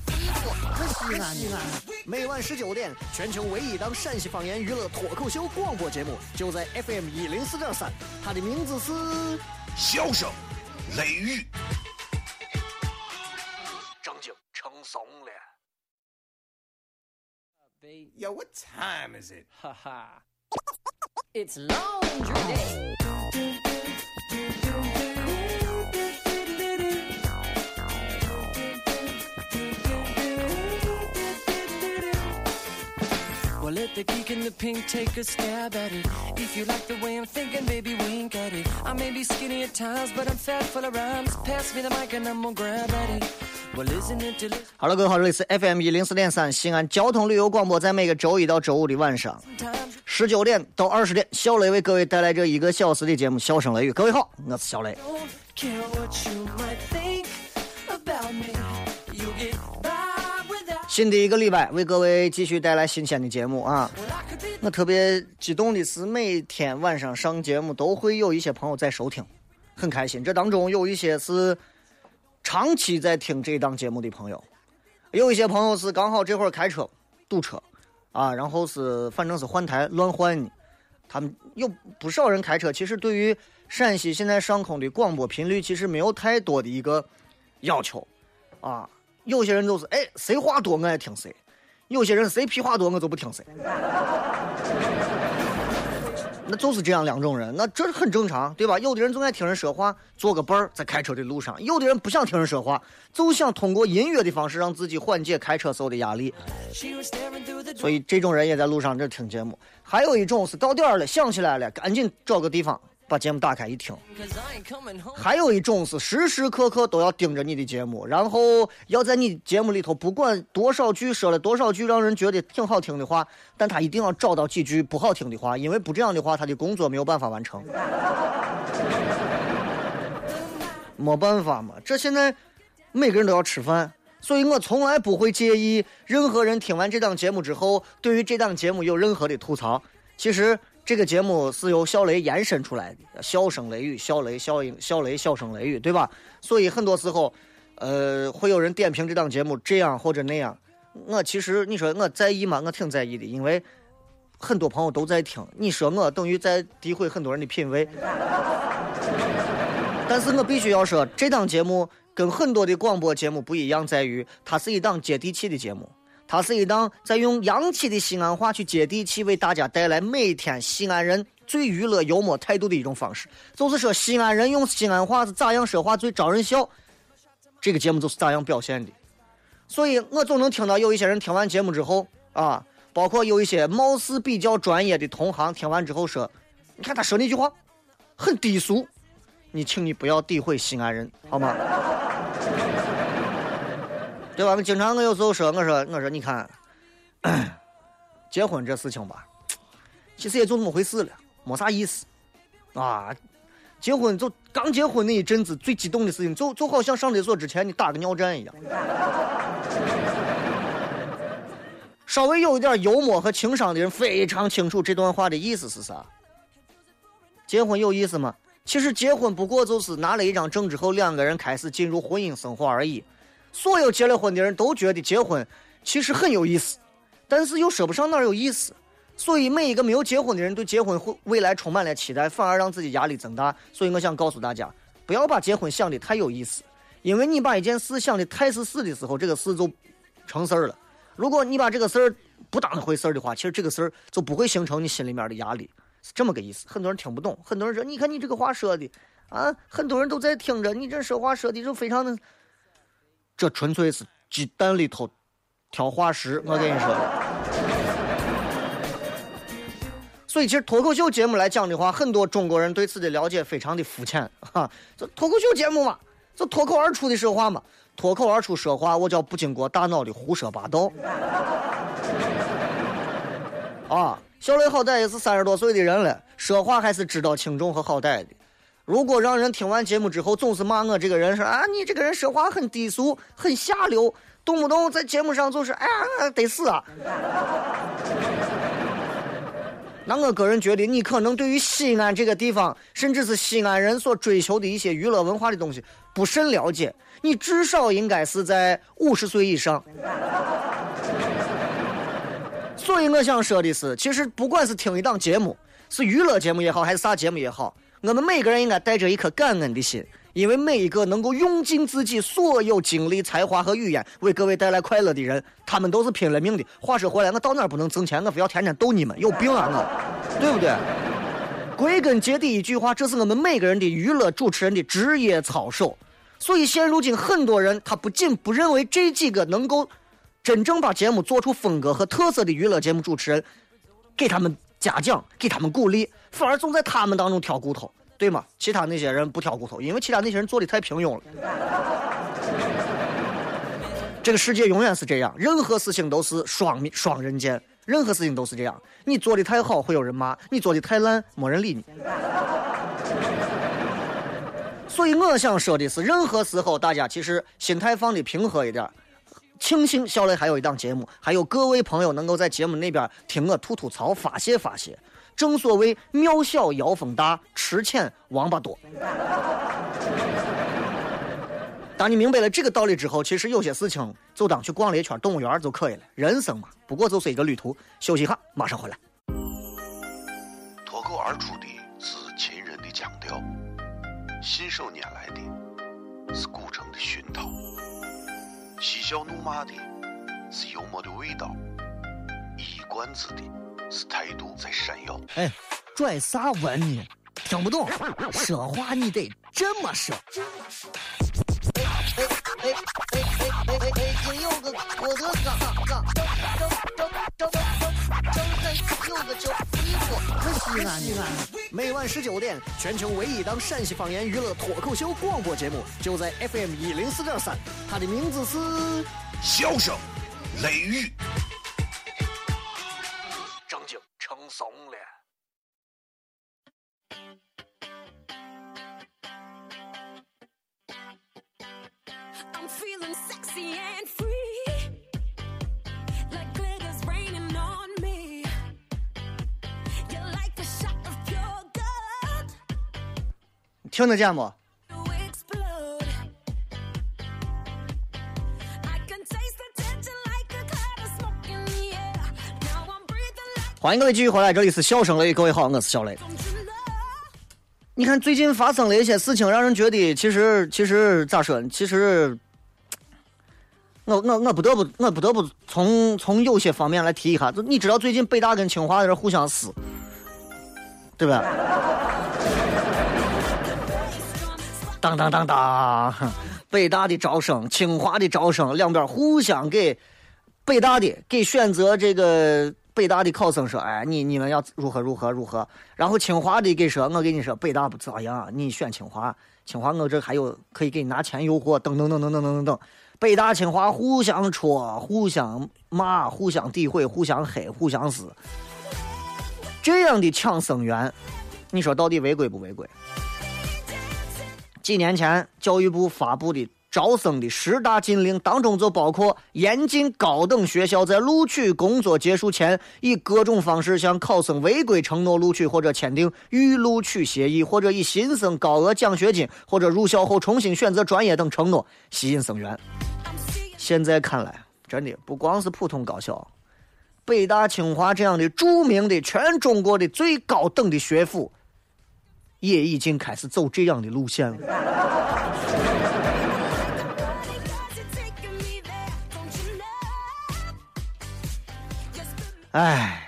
可西安西安。每晚十九点，全球唯一档陕西方言娱乐脱口秀广播节目，就在 FM 一零四点三。它的名字是《笑声雷雨》，正经成怂了。Yo, what time is it? Haha. it's laundry day. Let the geek in the pink take a stab at it. If you like the way I'm thinking, baby, wink at it. I may be skinny at times, but I'm fat full of rhymes. Pass me the mic and I'm gonna grab at it. Well, isn't it delicious? Hello，各位好，这里是 FM 一零四点三西安交通旅游广播，在每个周一到周五的晚上十九点到二十点，小雷为各位带来这一个小时的节目《笑声雷雨》。各位好，我是小雷。新的一个礼拜，为各位继续带来新鲜的节目啊！我特别激动的是，每天晚上上节目都会有一些朋友在收听，很开心。这当中有一些是长期在听这档节目的朋友，有一些朋友是刚好这会儿开车堵车啊，然后是反正是换台乱换呢。他们有不少人开车，其实对于陕西现在上空的广播频率其实没有太多的一个要求啊。有些人就是哎谁话多我爱听谁，有些人谁屁话多我就不听谁。那就是这样两种人，那这很正常，对吧？有的人总爱听人说话，做个伴儿在开车的路上；有的人不想听人说话，就想通过音乐的方式让自己缓解开车时候的压力。所以这种人也在路上这听节目。还有一种是到点儿了想起来了，赶紧找个地方把节目打开一听。还有一种是时时刻刻都要盯着你的节目，然后要在你节目里头，不管多少句说了多少句让人觉得挺好听的话，但他一定要找到几句不好听的话，因为不这样的话，他的工作没有办法完成。没办法嘛，这现在每个人都要吃饭，所以我从来不会介意任何人听完这档节目之后，对于这档节目有任何的吐槽。其实这个节目是由小雷延伸出来的，笑声雷雨，小雷笑音，小雷笑声雷雨，对吧？所以很多时候，呃，会有人点评这档节目这样或者那样。我其实你说我在意吗？我挺在意的，因为很多朋友都在听。你说我等于在诋毁很多人的品味。但是我必须要说，这档节目跟很多的广播节目不一样，在于它是一档接地气的节目，它是一档在用洋气的西安话去接地气，为大家带来每天西安人最娱乐、幽默态度的一种方式。就是说，西安人用西安话是咋样说话最招人笑，这个节目就是咋样表现的。所以我总能听到有一些人听完节目之后啊，包括有一些貌似比较专业的同行听完之后说：“你看他说那句话很低俗。”你请你不要诋毁西安人，好吗？对吧？我经常我有时候说，我说我说你看，结婚这事情吧，其实也就那么回事了，没啥意思啊。结婚就刚结婚那一阵子，最激动的事情，就就好像上厕所之前你打个尿战一样。稍微有一点幽默和情商的人非常清楚这段话的意思是啥。结婚有意思吗？其实结婚不过就是拿了一张证之后，两个人开始进入婚姻生活而已。所有结了婚的人都觉得结婚其实很有意思，但是又说不上哪有意思。所以每一个没有结婚的人对结婚会未来充满了期待，反而让自己压力增大。所以我想告诉大家，不要把结婚想的太有意思，因为你把一件事想的太是死的时候，这个事就成事儿了。如果你把这个事儿不当回事儿的话，其实这个事儿就不会形成你心里面的压力。是这么个意思，很多人听不懂，很多人说：“你看你这个话说的，啊，很多人都在听着，你这说话说的就非常的，这纯粹是鸡蛋里头挑化石。”我跟你说。所以，其实脱口秀节目来讲的话，很多中国人对此的了解非常的肤浅哈。这脱口秀节目嘛，就脱口而出的说话嘛，脱口而出说话，我叫不经过大脑的胡说八道。啊，小雷好歹也是三十多岁的人了，说话还是知道轻重和好歹的。如果让人听完节目之后总是骂我这个人说啊，你这个人说话很低俗、很下流，动不动在节目上就是哎呀得死啊！那我个人觉得，你可能对于西安这个地方，甚至是西安人所追求的一些娱乐文化的东西不甚了解。你至少应该是在五十岁以上。所以我想说的是，其实不管是听一档节目，是娱乐节目也好，还是啥节目也好，我们每个人应该带着一颗感恩的心，因为每一个能够用尽自己所有精力、才华和语言为各位带来快乐的人，他们都是拼了命的。话说回来，我到哪不能挣钱？我非要天天逗你们，有病啊我，对不对？归根结底一句话，这是我们每个人的娱乐主持人的职业操守。所以现如今很多人，他不仅不认为这几个能够。真正把节目做出风格和特色的娱乐节目主持人，给他们嘉奖，给他们鼓励，反而总在他们当中挑骨头，对吗？其他那些人不挑骨头，因为其他那些人做的太平庸了。这个世界永远是这样，任何事情都是双双刃剑，任何事情都是这样。你做的太好会有人骂，你做的太烂没人理你。所以我想说的是，任何时候大家其实心态放的平和一点。庆幸小雷还有一档节目，还有各位朋友能够在节目那边听我吐吐槽、发泄发泄。正所谓庙小妖风大，池浅王八多。当你明白了这个道理之后，其实有些事情就当去逛了一圈动物园就可以了。人生嘛，不过就是一个旅途。休息一下，马上回来。脱口而出的是秦人的腔调，信手拈来的是古城的熏陶。嬉笑怒骂的是幽默的味道，一冠子的是态度在闪耀。哎，拽啥文呢？听不懂，说话你得这么说。哎哎哎哎哎哎哎！有个郭德纲，张张张张张张张有个叫衣服，很西安西安。每晚十九点，全球唯一档陕西方言娱乐脱口秀广播节目，就在 FM 一零四点三，它的名字是《笑声雷雨》。听得见不？欢迎各位继续回来，这里是笑声雷，各位好，我是小雷。你看最近发生了一些事情，让人觉得其实其实咋说？其实我我我不得不我不得不从从有些方面来提一下。就你知道最近北大跟清华在这互相撕，对吧？当当当当，北大的招生，清华的招生，两边互相给北大的给选择这个北大的考生说，哎，你你们要如何如何如何，然后清华的给说，我跟你说北大不咋样，你选清华，清华我这还有可以给你拿钱诱惑，等等等等等等等。等，北大清华互相戳，互相骂，互相诋毁，互相黑，互相撕，这样的抢生源，你说到底违规不违规？几年前，教育部发布的招生的十大禁令当中，就包括严禁高等学校在录取工作结束前，以各种方式向考生违规承诺录取或者签订预录取协议，或者以新生高额奖学金或者入校后重新选择专业等承诺吸引生源。现在看来，真的不光是普通高校，北大、清华这样的著名的全中国的最高等的学府。也已经开始走这样的路线了。哎，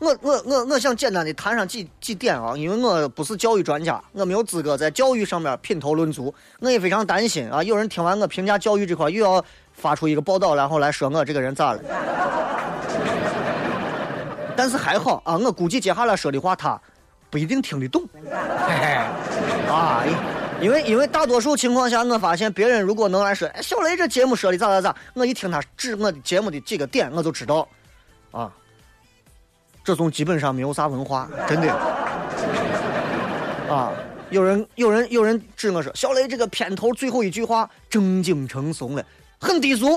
我我我我想简单的谈上几几点啊，因为我不是教育专家，我没有资格在教育上面品头论足。我也非常担心啊，有人听完我评价教育这块，又要发出一个报道，然后来说我这个人咋了？但是还好啊，我估计接下来说的话他。不一定听得懂，嘿嘿，啊，因为因为大多数情况下，我发现别人如果能来说，哎，小雷这节目说的咋咋咋，我一听他指我的节目的几个点，我就知道，啊，这种基本上没有啥文化，真的。啊，有人有人有人指我说，小雷这个片头最后一句话正经成怂了，很低俗。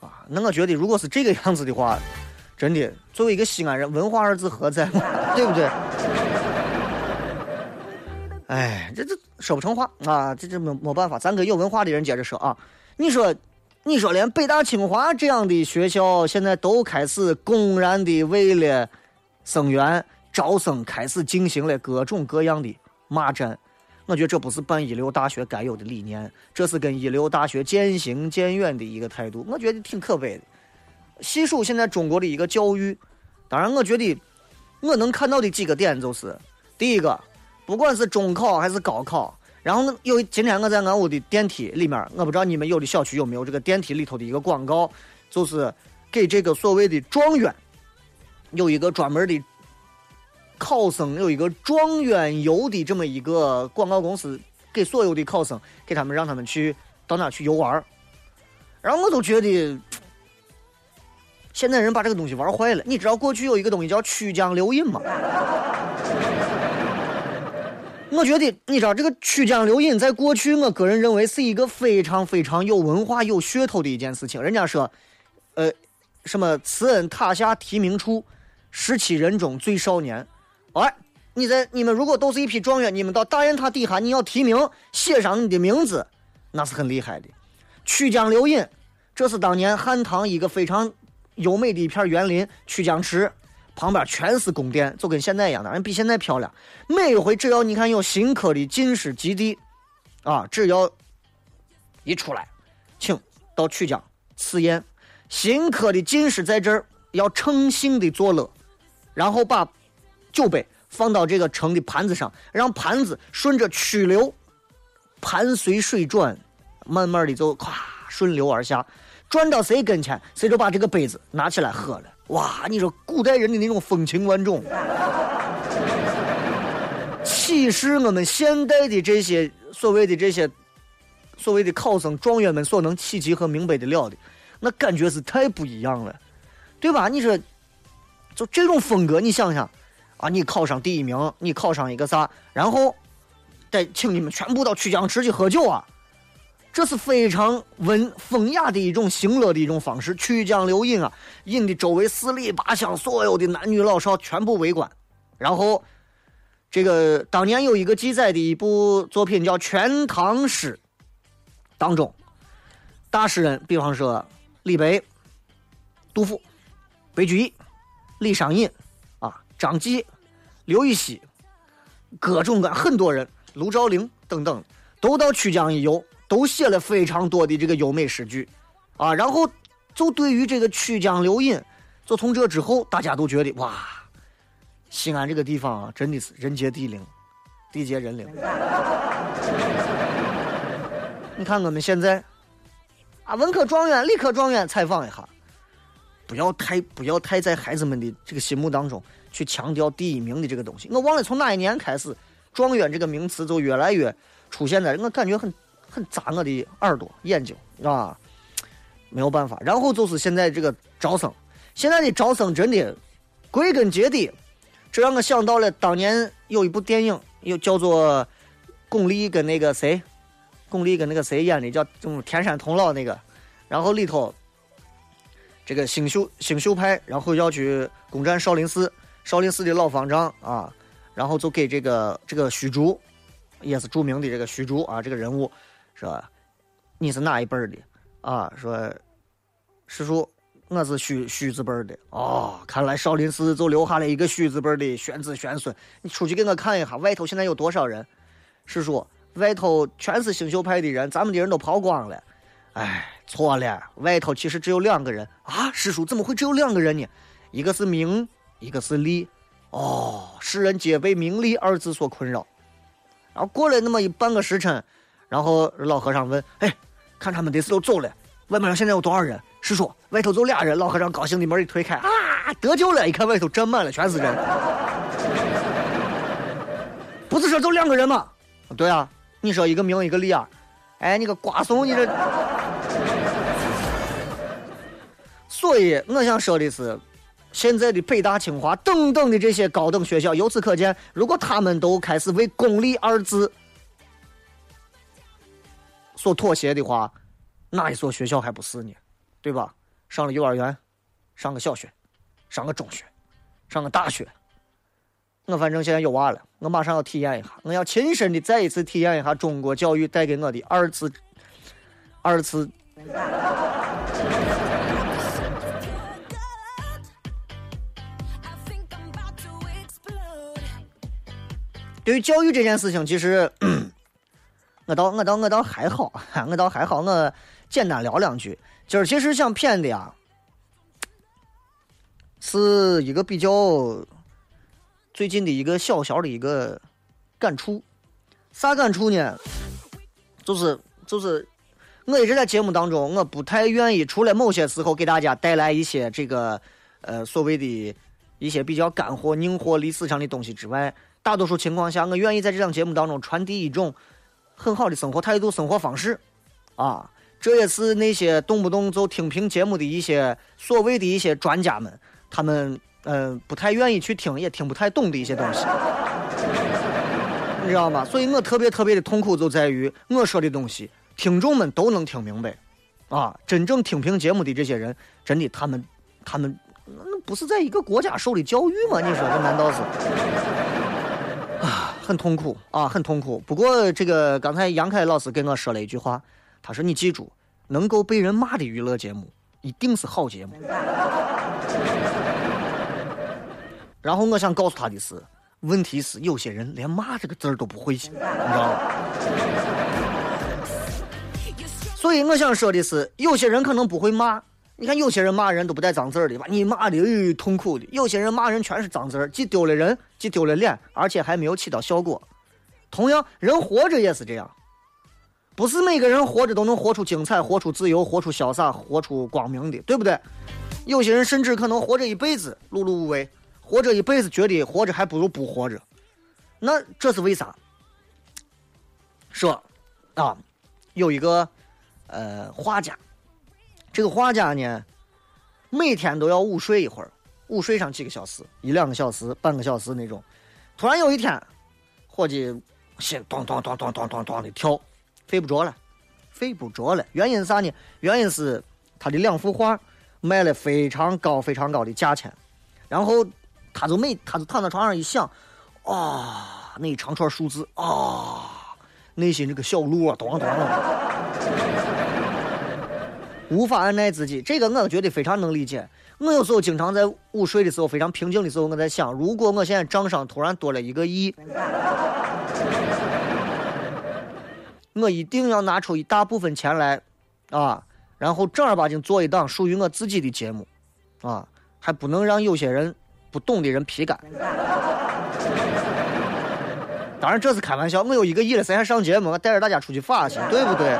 啊，那我觉得如果是这个样子的话。真的，作为一个西安人，文化二字何在嘛？对不对？哎，这这说不成话啊！这这没没办法，咱跟有文化的人接着说啊。你说，你说，连北大清华这样的学校，现在都开始公然的为了生源招生，开始进行了各种各样的骂战。我觉得这不是办一流大学该有的理念，这是跟一流大学渐行渐远的一个态度。我觉得挺可悲的。细数现在中国的一个教育，当然，我觉得我能看到的几个点就是：第一个，不管是中考还是高考，然后，有今天我在俺屋的电梯里面，我不知道你们有的小区有没有这个电梯里头的一个广告，就是给这个所谓的状元有一个专门的考生有一个状元游的这么一个广告公司，给所有的考生给他们让他们去到哪去游玩然后我都觉得。现在人把这个东西玩坏了。你知道过去有一个东西叫曲江流饮吗？我觉得你知道这个曲江流饮在过去，我个人认为是一个非常非常有文化、有噱头的一件事情。人家说，呃，什么慈恩塔下提名处，十七人中最少年。哎，你在你们如果都是一批状元，你们到大雁塔底下，你要提名，写上你的名字，那是很厉害的。曲江流饮，这是当年汉唐一个非常。优美的一片园林，曲江池旁边全是宫殿，就跟现在一样，的，人比现在漂亮。每一回只要你看有新科的进士及第，啊，只要一出来，请到曲江赐宴。新科的进士在这儿要诚信的作乐，然后把酒杯放到这个盛的盘子上，让盘子顺着曲流，盘随水转，慢慢的就咵顺流而下。转到谁跟前，谁就把这个杯子拿起来喝了。哇，你说古代人的那种风情万种，岂是我们现代的这些所谓的这些所谓的考生状元们所能企及和明白的了的？那感觉是太不一样了，对吧？你说，就这种风格，你想想啊，你考上第一名，你考上一个啥，然后再请你们全部到曲江池去喝酒啊？这是非常文风雅的一种行乐的一种方式，曲江流饮啊，引的周围四里八乡所有的男女老少全部围观。然后，这个当年有一个记载的一部作品叫《全唐诗》，当中大诗人，比方说李白、杜甫、白居易、李商隐啊、张继、刘禹锡，各种各很多人，卢照邻等等，都到曲江一游。都写了非常多的这个优美诗句，啊，然后就对于这个曲江流饮，就从这之后，大家都觉得哇，西安这个地方啊，真的是人杰地灵，地杰人灵。你看我们现在啊，文科状元、理科状元，采访一下，不要太不要太在孩子们的这个心目当中去强调第一名的这个东西。我忘了从哪一年开始，状元这个名词就越来越出现在，我感觉很。很扎我的耳朵眼睛啊，没有办法。然后就是现在这个招生，现在的招生真的归根结底，这让我想到了当年有一部电影，又叫做巩俐跟那个谁，巩俐跟那个谁演的叫《种天山童姥》那个，然后里头这个星宿星宿派，然后要去攻占少林寺，少林寺的老方丈啊，然后就给这个这个虚竹，也是著名的这个虚竹啊这个人物。说你是哪一辈的啊？说师叔，我是虚虚字辈的。哦，看来少林寺就留下了一个虚字辈的玄子玄孙。你出去给我看一下，外头现在有多少人？师叔，外头全是星宿派的人，咱们的人都跑光了。哎，错了，外头其实只有两个人啊！师叔，怎么会只有两个人呢？一个是名，一个是利。哦，世人皆被名利二字所困扰。然后过了那么一半个时辰。然后老和尚问：“哎，看他们得是都走了，外面现在有多少人？”师叔，外头走俩人。老和尚高兴的门一推开，啊，得救了！一看外头站满了，全是人。不是说就两个人吗？对啊，你说一个名一个利啊，哎，你个瓜怂，你这。所以我想说的是，现在的北大、清华等等的这些高等学校，由此可见，如果他们都开始为“公立”二字所妥协的话，哪一所学校还不是呢？对吧？上了幼儿园，上个小学，上个中学，上个大学。我反正现在有娃了，我马上要体验一下，我要亲身的再一次体验一下中国教育带给我的二次、二次。对于教育这件事情，其实我倒我倒我倒还好，我倒还好，我简单聊两句。今儿其实想谝的啊，是一个比较最近的一个小小的一个感触。啥感触呢？就是就是，我一直在节目当中，我不太愿意，除了某些时候给大家带来一些这个呃所谓的一些比较干货、硬货、历史上的东西之外，大多数情况下，我愿意在这档节目当中传递一种很好的生活态度、生活方式啊。这也是那些动不动就听评节目的一些所谓的一些专家们，他们嗯不太愿意去听，也听不太懂的一些东西，你知道吗？所以我特别特别的痛苦就在于我说的东西，听众们都能听明白，啊，真正听评节目的这些人，真的他们他们那不是在一个国家受的教育吗？你说这难道是？啊，很痛苦啊，很痛苦。不过这个刚才杨凯老师跟我说了一句话。他说：“你记住，能够被人骂的娱乐节目一定是好节目。” 然后我想告诉他的是，问题是有些人连骂这个字儿都不会写，你知道吗？所以我想说的是，有些人可能不会骂。你看，有些人骂人都不带脏字儿的，把你骂的痛苦的；有些人骂人全是脏字儿，既丢了人，既丢了脸，而且还没有起到效果。同样，人活着也是这样。不是每个人活着都能活出精彩、活出自由、活出潇洒、活出光明的，对不对？有些人甚至可能活着一辈子碌碌无为，活着一辈子觉得活着还不如不活着。那这是为啥？说啊，有一个呃画家，这个画家呢，每天都要午睡一会儿，午睡上几个小时，一两个小时、半个小时那种。突然有一天，伙计心咚咚咚咚咚咚咚的跳。睡不着了，睡不着了。原因是啥呢？原因是他的两幅画卖了非常高、非常高的价钱，然后他就每他就躺在床上一想，啊，那一长串数字啊，内心这个小鹿啊，咚咚咚，无法按耐自己。这个我觉得非常能理解。我有时候经常在午睡的时候，非常平静的时候，我在想，如果我现在账上突然多了一个亿。我一定要拿出一大部分钱来，啊，然后正儿八经做一档属于我自己的节目，啊，还不能让有些人不懂的人皮干。当然这是开玩笑，我有一个亿了，谁还上节目？我带着大家出去发去，对不对？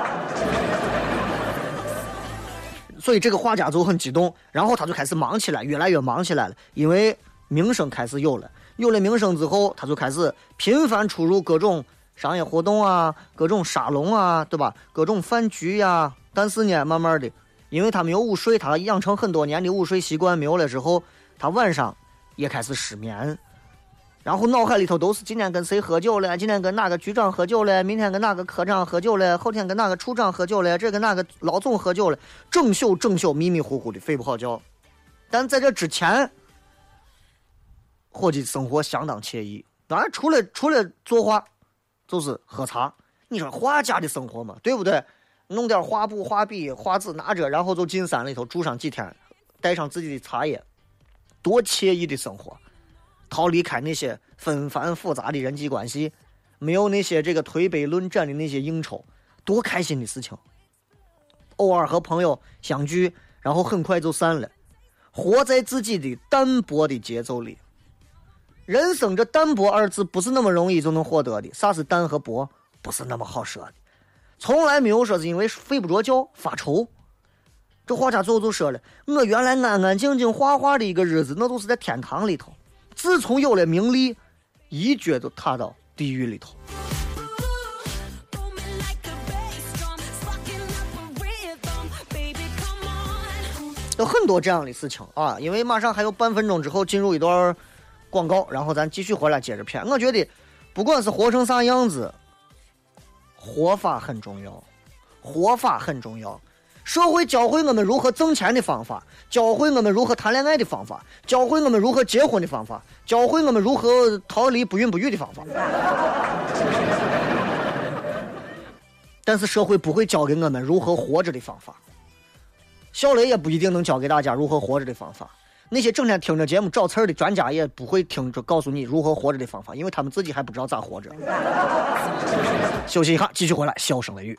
所以这个画家就很激动，然后他就开始忙起来，越来越忙起来了，因为名声开始有了，有了名声之后，他就开始频繁出入各种。商业活动啊，各种沙龙啊，对吧？各种饭局呀。但是呢，慢慢的，因为他没有午睡，他养成很多年的午睡习惯没有了之后，他晚上也开始失眠，然后脑海里头都是今天跟谁喝酒了，今天跟哪个局长喝酒了，明天跟哪个科长喝酒了，后天跟哪个处长喝酒了，这跟哪个老总喝酒了，整宿整宿迷迷糊糊的睡不好觉。但在这之前，伙计生活相当惬意，当然除了除了作画。就是喝茶，你说画家的生活嘛，对不对？弄点画布、画笔、画纸拿着，然后就进山里头住上几天，带上自己的茶叶，多惬意的生活！逃离开那些纷繁复杂的人际关系，没有那些这个推杯论盏的那些应酬，多开心的事情！偶尔和朋友相聚，然后很快就散了，活在自己的淡泊的节奏里。人生这淡泊二字不是那么容易就能获得的。啥是淡和泊？不是那么好说的。从来没有说是因为睡不着觉发愁。这画家最后就说了：“我原来安安静静画画的一个日子，那都是在天堂里头。自从有了名利，一脚就踏到地狱里头。有很多这样的事情啊，因为马上还有半分钟之后进入一段广告，然后咱继续回来接着片。我觉得，不管是活成啥样子，活法很重要，活法很重要。社会教会我们如何挣钱的方法，教会我们如何谈恋爱的方法，教会我们如何结婚的方法，教会我们如何逃离不孕不育的方法。但是社会不会教给我们如何活着的方法。小雷也不一定能教给大家如何活着的方法。那些整天听着节目找刺儿的专家也不会听着告诉你如何活着的方法，因为他们自己还不知道咋活着。休息一下，继续回来，笑声雷雨。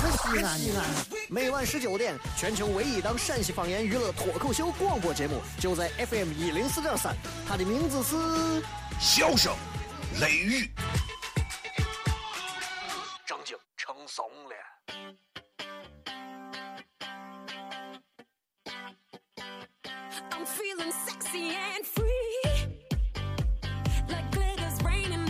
西安西安。每晚十九点，全球唯一档陕西方言娱乐脱口秀广播节目，就在 FM 一零四点三。它的名字是《笑声雷雨》。正经成怂了。I'm feeling sexy and free. Like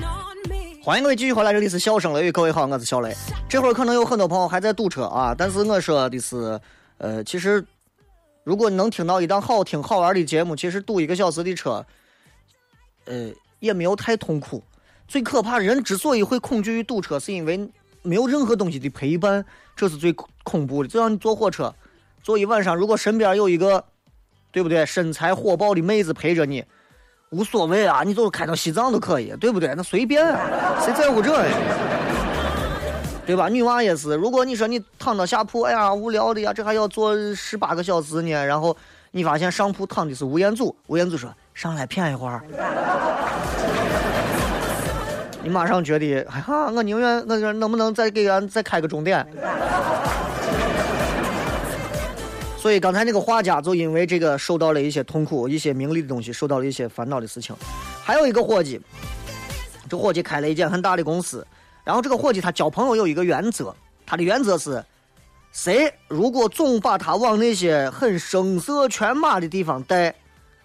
on me. 欢迎各位继续回来，这里是笑声雷雨，各位好，我是小雷。这会儿可能有很多朋友还在堵车啊，但是我说的是，呃，其实如果你能听到一档好听好玩的节目，其实堵一个小时的车，呃，也没有太痛苦。最可怕，人之所以会恐惧于堵车，是因为没有任何东西的陪伴，这是最恐怖的。就像你坐火车，坐一晚上，如果身边有一个，对不对，身材火爆的妹子陪着你，无所谓啊，你就是开到西藏都可以，对不对？那随便啊，谁在乎这呀？对吧？女娃也是，如果你说你躺到下铺，哎呀，无聊的呀，这还要坐十八个小时呢，然后你发现上铺躺的是吴彦祖，吴彦祖说上来骗一会儿，你马上觉得，哎呀，我宁愿我能不能再给俺再开个钟点？所以刚才那个画家就因为这个受到了一些痛苦，一些名利的东西，受到了一些烦恼的事情。还有一个伙计，这伙计开了一间很大的公司，然后这个伙计他交朋友有一个原则，他的原则是，谁如果总把他往那些很声色犬马的地方带，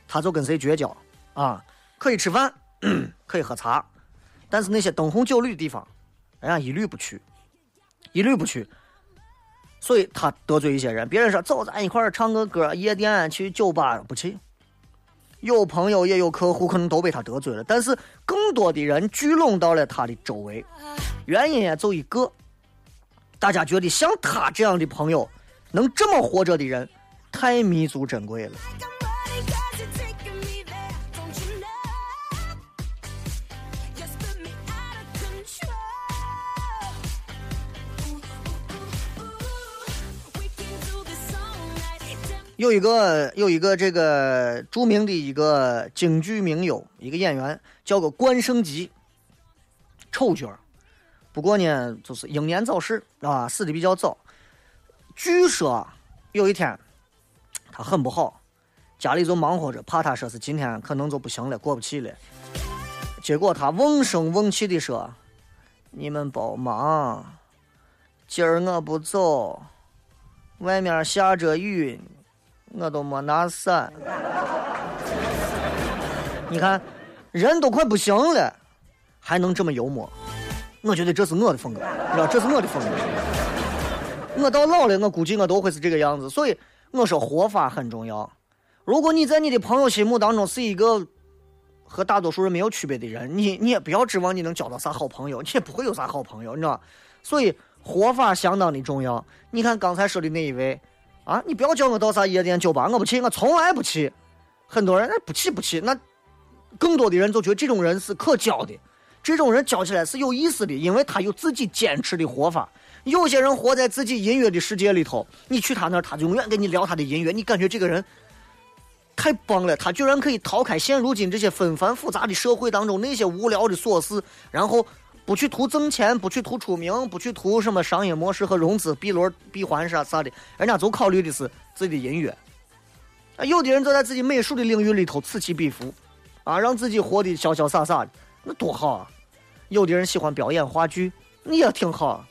他就跟谁绝交啊，可以吃饭，可以喝茶，但是那些灯红酒绿的地方，人家一律不去，一律不去。所以他得罪一些人，别人说走，咱一块儿唱个歌，夜店去酒吧不去。有朋友也有客户，可能都被他得罪了，但是更多的人聚拢到了他的周围，原因也就一个，大家觉得像他这样的朋友，能这么活着的人，太弥足珍贵了。有一个有一个这个著名的一个京剧名优，一个演员叫个关胜吉，丑角，不过呢就是英年早逝啊，死的比较早。据说有一天他很不好，家里就忙活着，怕他说是今天可能就不行了，过不去了。结果他瓮声瓮气的说：“你们帮忙，今儿我不走，外面下着雨，我都没拿伞。你看，人都快不行了，还能这么幽默，我觉得这是我的风格，你知道，这是我的风格。我到老了，我估计我都会是这个样子。所以我说活法很重要。如果你在你的朋友心目当中是一个和大多数人没有区别的人，你你也不要指望你能交到啥好朋友，你也不会有啥好朋友，你知道。所以活法相当的重要。你看刚才说的那一位，啊，你不要叫我到啥夜店酒吧，我不去，我从来不去。很多人那不去不去，那更多的人就觉得这种人是可交的，这种人交起来是有意思的，因为他有自己坚持的活法。有些人活在自己音乐的世界里头，你去他那儿，他永远跟你聊他的音乐，你感觉这个人太棒了，他居然可以逃开现如今这些纷繁复杂的社会当中那些无聊的琐事，然后不去图挣钱，不去图出名，不去图什么商业模式和融资、闭轮、闭环啥啥的，人家就考虑的是自己的音乐。啊，有的人就在自己美术的领域里头此起彼伏，啊，让自己活得潇潇洒洒的，那多好啊！有的人喜欢表演话剧，那也挺好。啊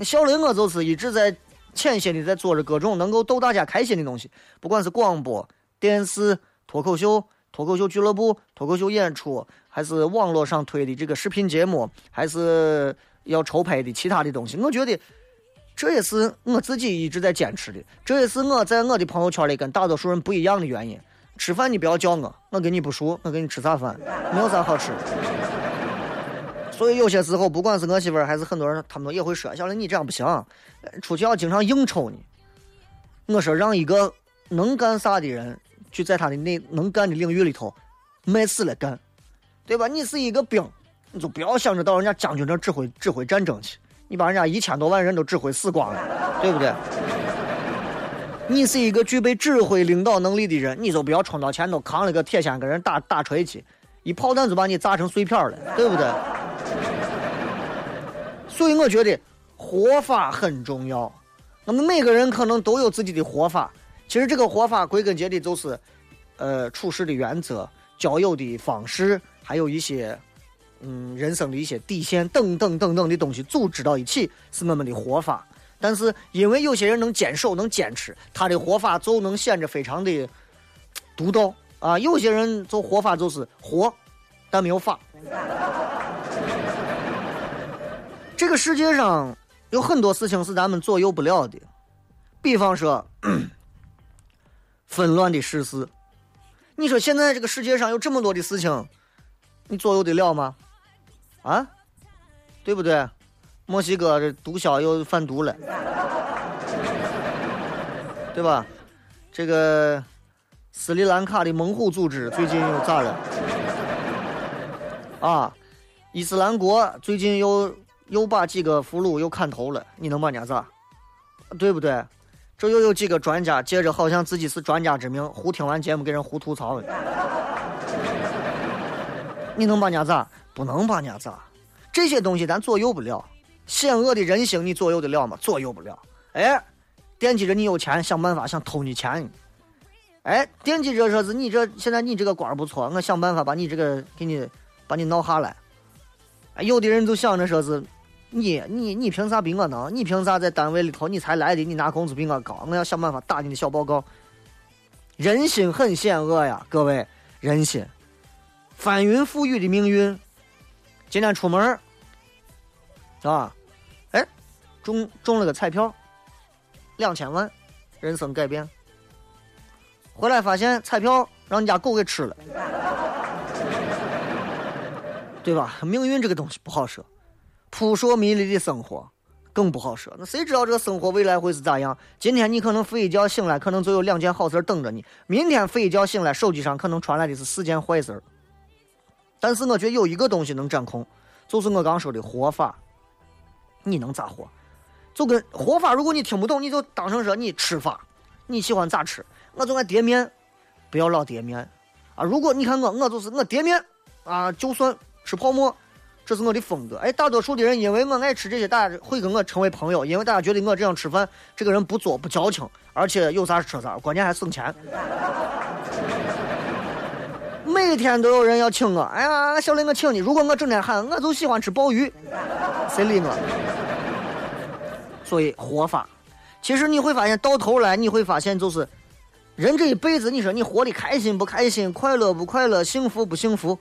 小雷我就是一直在潜心的在做着各种能够逗大家开心的东西，不管是广播、电视、脱口秀、脱口秀俱乐部、脱口秀演出，还是网络上推的这个视频节目，还是要筹拍的其他的东西，我觉得。这也是我自己一直在坚持的，这也是我在我的朋友圈里跟大多数人不一样的原因。吃饭你不要叫我，我跟你不熟，我跟你吃啥饭？没有啥好吃。所以有些时候，不管是我媳妇儿还是很多人，他们都也会说：“小林，你这样不行，出去要经常应酬呢。”我说：“让一个能干啥的人，去在他的那能干的领域里头，卖死了干，对吧？你是一个兵，你就不要想着到人家将军那指挥指挥战争去。”你把人家一千多万人都指挥死光了，对不对？你是一个具备指挥领导能力的人，你就不要冲到前头扛了个铁锨跟人打打锤去，一炮弹就把你炸成碎片了，对不对？所以我觉得活法很重要。那么每个人可能都有自己的活法，其实这个活法归根结底就是，呃，处事的原则、交友的方式，还有一些。嗯，人生的一些底线等等等等的东西组织到一起是我们的活法。但是因为有些人能坚守、能坚持，他的活法就能显得非常的独到啊。有些人就活法就是活，但没有法。这个世界上有很多事情是咱们左右不了的，比方说纷乱的世事。你说现在这个世界上有这么多的事情，你左右得了吗？啊，对不对？墨西哥这毒枭又贩毒了，对吧？这个斯里兰卡的猛虎组织最近又咋了？啊，伊斯兰国最近又又把几个俘虏又砍头了，你能把人家咋？对不对？这又有几个专家借着好像自己是专家之名，胡听完节目给人胡吐槽，你能把人家咋？不能把人家咋？这些东西咱左右不了，险恶的人性你左右得了吗？左右不了。哎，惦记着你有钱，想办法想偷你钱。哎，惦记着说是你这现在你这个官不错，我想办法把你这个给你把你闹下来。哎有的人就想着说是你你你凭啥比我能？你凭啥在单位里头你才来的？你拿工资比我高？我要想办法打你的小报告。人心很险恶呀，各位，人心翻云覆雨的命运。今天出门啊，哎，中中了个彩票，两千万，人生改变。回来发现彩票让你家狗给吃了，对吧？命运这个东西不好说，扑朔迷离的生活更不好说。那谁知道这个生活未来会是咋样？今天你可能睡一觉醒来，可能就有两件好事等着你；明天睡一觉醒来，手机上可能传来的是四件坏事但是我觉得有一个东西能掌控，就是我刚说的活法。你能咋活？就跟活法，如果你听不懂，你就当成说你吃法，你喜欢咋吃？我就爱叠面，不要老叠面啊！如果你看我，我就是我叠面啊，就算吃泡馍，这是我的风格。哎，大多数的人因为我爱吃这些，大家会跟我成为朋友，因为大家觉得我这样吃饭，这个人不作不矫情，而且有啥吃啥，关键还省钱。每天都有人要请我，哎呀，小雷，我请你。如果我整天喊，我就喜欢吃鲍鱼，谁理我？所以活法，其实你会发现，到头来你会发现，就是人这一辈子，你说你活的开心不开心，快乐不快乐，幸福不幸福，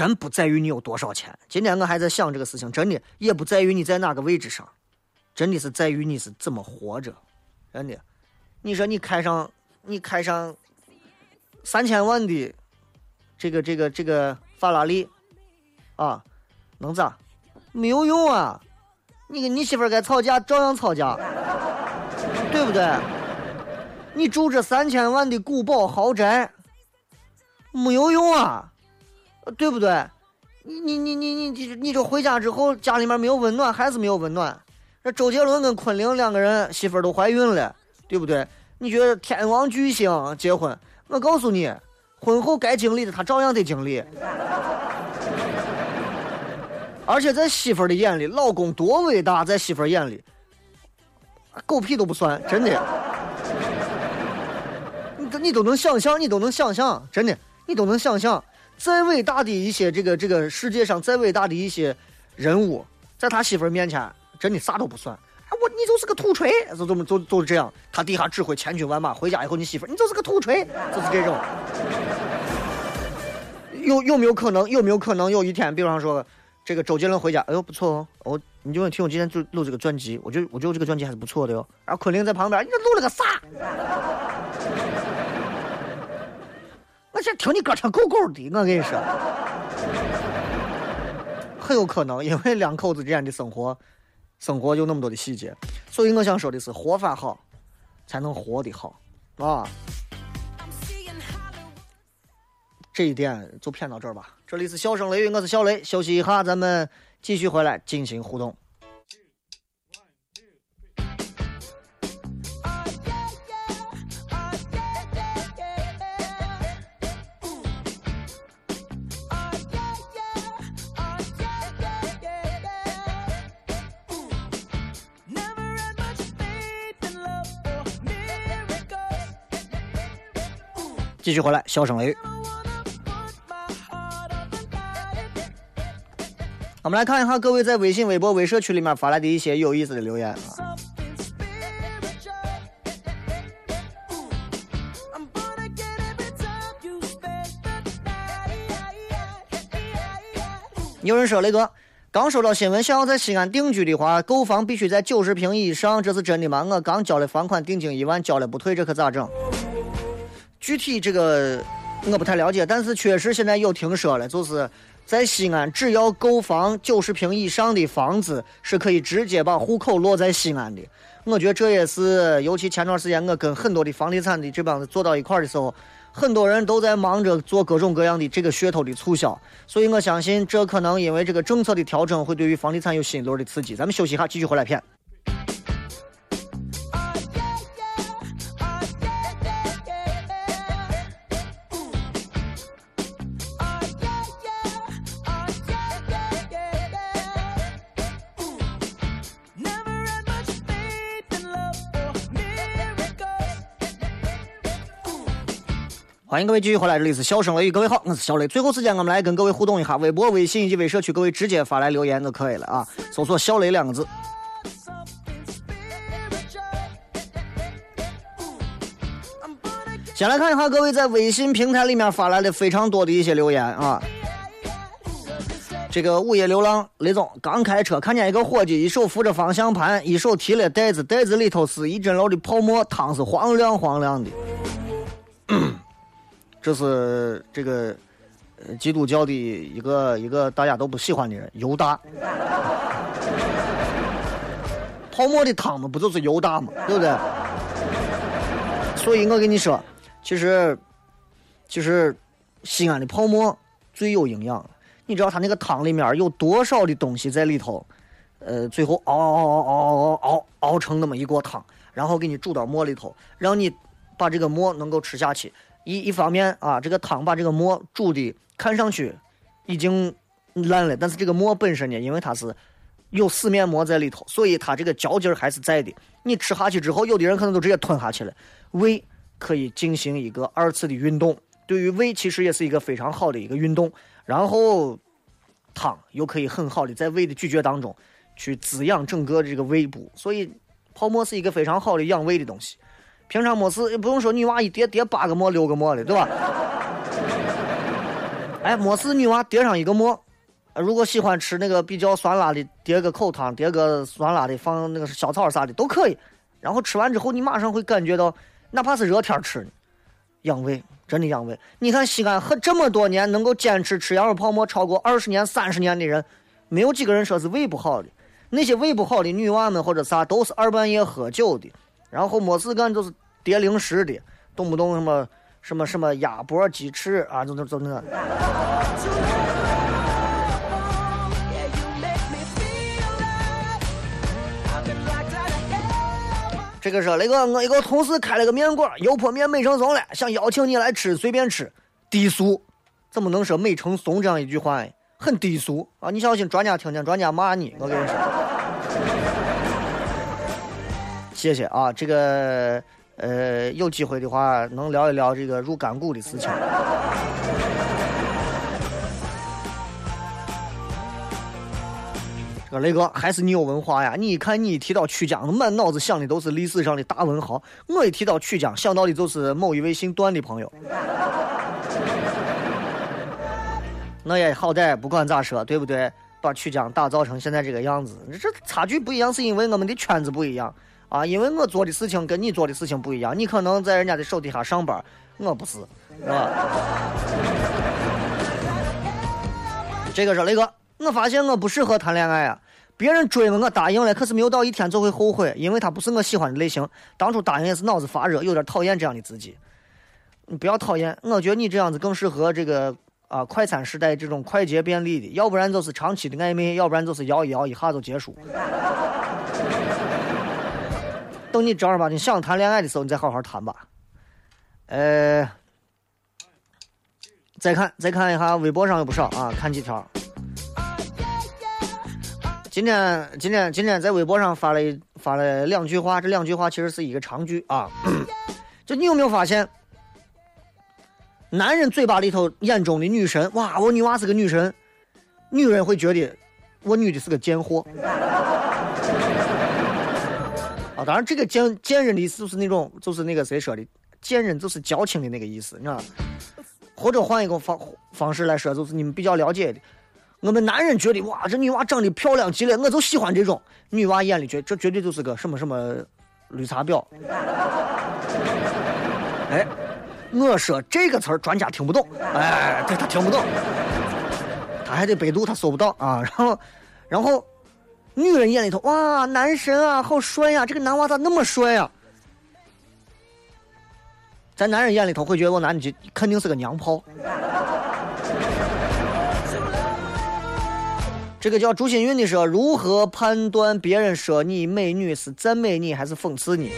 真不在于你有多少钱。今天我还在想这个事情，真的也不在于你在哪个位置上，真的是在于你是怎么活着。真的，你说你开上，你开上。三千万的这个这个这个法拉利啊，能咋？没有用啊！你跟你媳妇儿该吵架照样吵架，对不对？你住着三千万的古堡豪宅，没有用啊，对不对？你你你你你你你这回家之后家里面没有温暖，还是没有温暖。那周杰伦跟昆凌两个人媳妇儿都怀孕了，对不对？你觉得天王巨星结婚？我告诉你，婚后该经历的他照样得经历。而且在媳妇儿的眼里，老公多伟大，在媳妇儿眼里，狗屁都不算，真的。你你都能想象，你都能想象，真的，你都能想象，再伟大的一些这个这个世界上再伟大的一些人物，在他媳妇儿面前，真的啥都不算。我你就是个土锤，就这么就就是这样。他底下指挥千军万马，回家以后你媳妇儿你就是个土锤，就是这种。有有没有可能？有没有可能有一天，比方说？这个周杰伦回家，哎呦不错哦，我你就听我今天就录这个专辑，我觉得我觉得这个专辑还是不错的哟。然后昆凌在旁边，你这录了个啥？我想听你歌唱够够的，我跟你说，很有可能，因为两口子之间的生活，生活有那么多的细节，所以我想说的是，活法好，才能活得好啊。这一点就骗到这儿吧。这里是笑声雷雨，我是小雷。休息一下，咱们继续回来进行互动。继续回来，笑声雷雨。我们来看一下各位在微信、微博、微社区里面发来的一些有意思的留言啊。有人说：“雷哥，刚收到新闻，想要在西安定居的话，购房必须在九十平以上，这是真的吗？我刚交了房款，定金一万，交了不退，这可咋整？具体这个我不太了解，但是确实现在有听说了，就是。”在西安，只要购房九十平以上的房子，是可以直接把户口落在西安的。我觉得这也是，尤其前段时间我跟很多的房地产的这帮子坐到一块儿的时候，很多人都在忙着做各种各样的这个噱头的促销。所以我相信，这可能因为这个政策的调整，会对于房地产有新一轮的刺激。咱们休息一下，继续回来片。欢迎各位继续回来，这里是笑声雷雨，各位好，我是小雷。最后时间，我们来跟各位互动一下，微博、微信以及微社区，各位直接发来留言就可以了啊，搜索“小雷”两个字。先来看一下各位在微信平台里面发来的非常多的一些留言啊。这个午夜流浪雷总刚开车，看见一个伙计一手扶着方向盘，一手提了袋子，袋子里头是一整箩的泡沫汤，是黄亮黄亮的。这是这个基督教的一个一个大家都不喜欢的人，犹大。泡沫的汤嘛，不就是犹大嘛，对不对？所以我跟你说，其实，其实西安的泡沫最有营养。你知道它那个汤里面有多少的东西在里头？呃，最后熬熬熬熬熬熬熬成那么一锅汤，然后给你煮到馍里头，让你把这个馍能够吃下去。一一方面啊，这个汤把这个馍煮的看上去已经烂了，但是这个馍本身呢，因为它是有死面膜在里头，所以它这个嚼劲儿还是在的。你吃下去之后，有的人可能都直接吞下去了。胃可以进行一个二次的运动，对于胃其实也是一个非常好的一个运动。然后汤又可以很好的在胃的咀嚼当中去滋养整个这个胃部，所以泡沫是一个非常好的养胃的东西。平常没事也不用说女娃一叠叠八个馍六个馍的，对吧？哎，没事女娃叠上一个馍，如果喜欢吃那个比较酸辣的，叠个口汤，叠个酸辣的，放那个小草啥的都可以。然后吃完之后，你马上会感觉到，哪怕是热天吃，养胃，真的养胃。你看西安喝这么多年能够坚持吃羊肉泡馍超过二十年、三十年的人，没有几个人说是胃不好的。那些胃不好的女娃们或者啥，都是二半夜喝酒的。然后没事干就是叠零食的，动不动什么什么什么鸭脖、鸡翅啊，就就就那。这个是那个我一个同事开了个面馆，油泼面美成怂了，想邀请你来吃，随便吃，低俗，怎么能说美成怂这样一句话呢？很低俗啊！你小心，专家听见，专家骂你。我跟你说，谢谢啊！这个呃，有机会的话能聊一聊这个入干股的事情。这个雷哥还是你有文化呀！你一看你一提到曲江，满脑子想的都是历史上的大文豪；我一提到曲江，想到的就是某一位姓段的朋友。那也好歹，不管咋说，对不对？把曲江打造成现在这个样子，这差距不一样，是因为我们的圈子不一样啊！因为我做的事情跟你做的事情不一样，你可能在人家的手底下上班，我不是，是吧？这个是雷哥。我发现我不适合谈恋爱啊！别人追我，我答应了，可是没有到一天就会后悔，因为他不是我喜欢的类型。当初答应也是脑子发热，有点讨厌这样的自己。你不要讨厌，我觉得你这样子更适合这个啊快餐时代这种快捷便利的，要不然就是长期的暧昧，要不然就是摇一摇一下就结束。等你正儿八经想谈恋爱的时候，你再好好谈吧。呃，再看再看一下微博上有不少啊，看几条。今天今天今天在微博上发了发了两句话，这两句话其实是一个长句啊。就你有没有发现，男人嘴巴里头眼中的女神，哇，我女娃是个女神，女人会觉得我女的是个贱货。当然这个见见人的意思就是那种就是那个谁说的，见人就是矫情的那个意思，你知道或者换一个方方式来说，就是你们比较了解的。我们男人觉得哇，这女娃长得漂亮极了，我就喜欢这种。女娃眼里觉这绝对就是个什么什么绿茶婊。哎，我说这个词儿专家听不懂，哎，对他听不懂，他还得百度，他搜不到啊。然后，然后，女人眼里头哇，男神啊，好帅呀，这个男娃咋那么帅呀？在男人眼里头会觉得我男的就肯定是个娘炮。这个叫朱新运的说：“如何判断别人说你美女是赞美你还是讽刺你？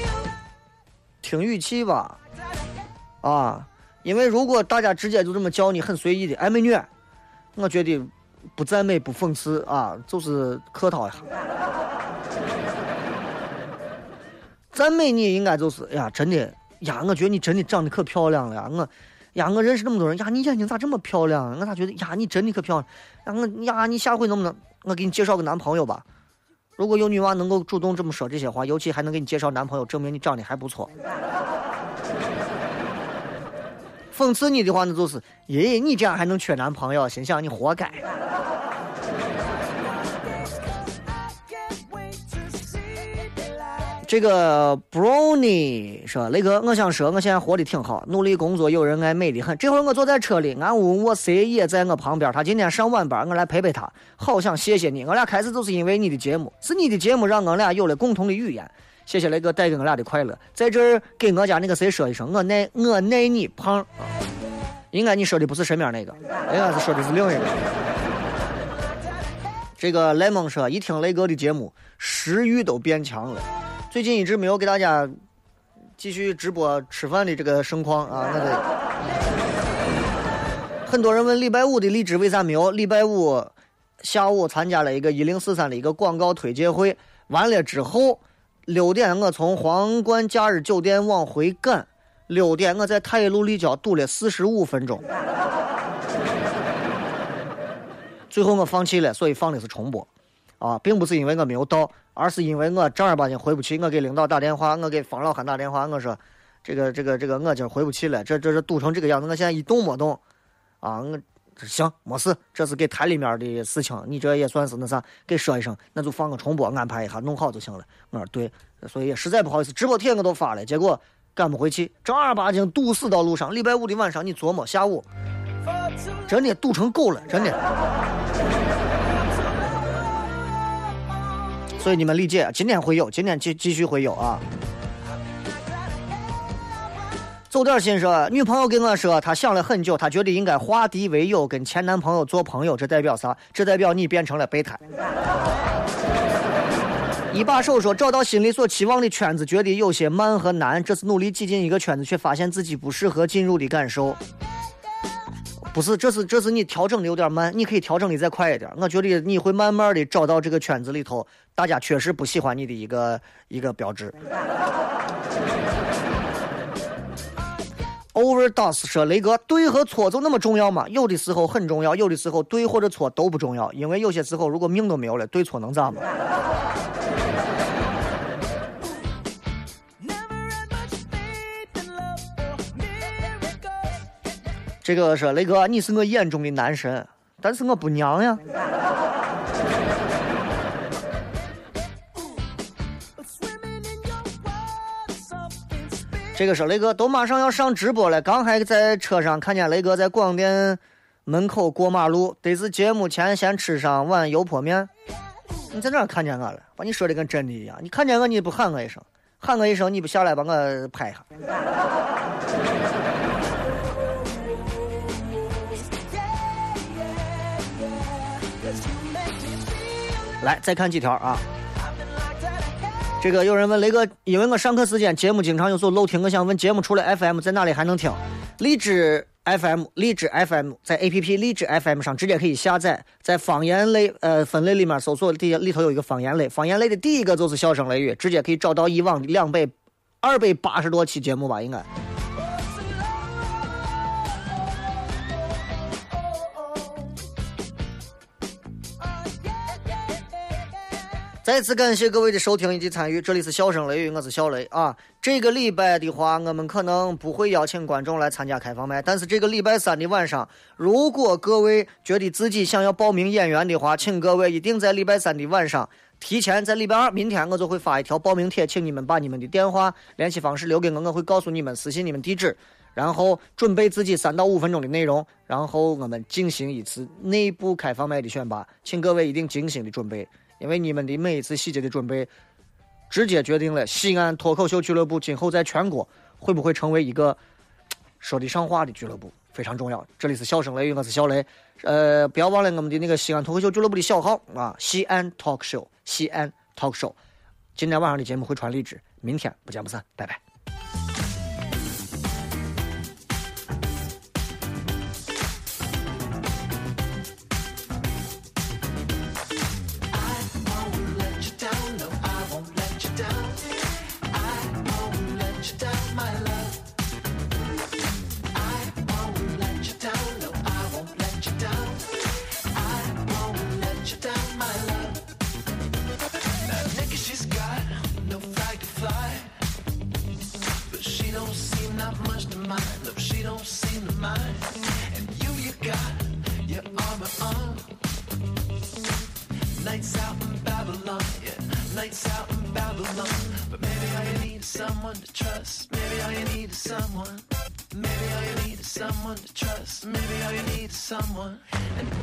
听语气吧，啊，因为如果大家直接就这么叫你，很随意的，哎，美女，我觉得不赞美不讽刺啊，就是客套一下。赞美你应该就是哎呀，真的呀，我觉得你真的长得可漂亮了呀，我。”呀，我认识那么多人呀，你眼睛咋这么漂亮？我咋觉得呀，你真的可漂亮。呀，我呀，你下回能不能我给你介绍个男朋友吧？如果有女娃能够主动这么说这些话，尤其还能给你介绍男朋友，证明你长得还不错。讽刺你的话，那就是爷爷，你这样还能缺男朋友？心想你活该。这个 Brownie 说：“雷哥，我想说，我现在活的挺好，努力工作，有人爱，美得很。这会儿我坐在车里，俺屋我谁也在我旁边。他今天上晚班，我来陪陪他。好想谢谢你，我俩开始就是因为你的节目，是你的节目让我俩有了共同的语言。谢谢雷哥带给我俩的快乐，在这儿给我家那个谁说一声，我爱我爱你胖啊。应该你说的不是身边那个，应该是说的是另一个。这个雷蒙说，一听雷哥的节目，食欲都变强了。”最近一直没有给大家继续直播吃饭的这个盛况啊，那得。很多人问礼拜五的荔枝为啥没有？礼拜五下午参加了一个一零四三的一个广告推介会，完了之后六点我从皇冠假日酒店往回赶，六点我在太一路立交堵了四十五分钟，最后我放弃了，所以放的是重播，啊，并不是因为我没有到。而是因为我正儿八经回不去，我给领导打电话，我给方老汉打电话，我说，这个这个这个我今儿回不去了，这这是堵成这个样子，我现在一动没动，啊，我行没事，这是给台里面的事情，你这也算是那啥，给说一声，那就放个重播，安排一下，弄好就行了。我说对，所以实在不好意思，直播帖我都发了，结果赶不回去，正儿八经堵死到路上。礼拜五的晚上，你琢磨下午，真的堵成狗了，真的。所以你们理解，今天会有，今天继继续会有啊。走点心说，女朋友跟我说，她想了很久，她觉得应该化敌为友，跟前男朋友做朋友，这代表啥？这代表你变成了备胎。一把手说：“找到心里所期望的圈子，觉得有些慢和难，这是努力挤进一个圈子，却发现自己不适合进入的感受。不是，这是这是你调整的有点慢，你可以调整的再快一点。我觉得你会慢慢的找到这个圈子里头，大家确实不喜欢你的一个一个标志。” Overdose 说：“雷哥，对和错就那么重要吗？有的时候很重要，有的时候对或者错都不重要。因为有些时候，如果命都没有了，对错能咋嘛？”这个说：“雷哥，你是我眼中的男神，但是我不娘呀。”这个说雷哥都马上要上直播了，刚还在车上看见雷哥在广电门口过马路，得是节目前先吃上碗油泼面。你在哪看见我了？把你说的跟真的一样。你看见我你不喊我一声，喊我一声你不下来把我拍一下。来，再看几条啊。这个有人问雷哥，因为我上课时间节目经常有所漏听，我想问节目除了 FM 在哪里还能听？荔枝 FM，荔枝 FM 在 APP 荔枝 FM 上直接可以下载，在方言类呃分类里面搜索底下里头有一个方言类，方言类的第一个就是笑声雷雨，直接可以找到以往两百二百八十多期节目吧，应该。再次感谢各位的收听以及参与，这里是笑声雷雨，我是小雷啊。这个礼拜的话，我们可能不会邀请观众来参加开放麦，但是这个礼拜三的晚上，如果各位觉得自己想要报名演员的话，请各位一定在礼拜三的晚上提前，在礼拜二明天我就会发一条报名帖，请你们把你们的电话联系方式留给我，我会告诉你们私信你们地址，然后准备自己三到五分钟的内容，然后我们进行一次内部开放麦的选拔，请各位一定精心的准备。因为你们的每一次细节的准备，直接决定了西安脱口秀俱乐部今后在全国会不会成为一个 说得上话的俱乐部，非常重要。这里是笑声雷雨，我是小雷。呃，不要忘了我们的那个西安脱口秀俱乐部的小号啊，西安 talk show，西安 talk show。今天晚上的节目会传荔枝，明天不见不散，拜拜。and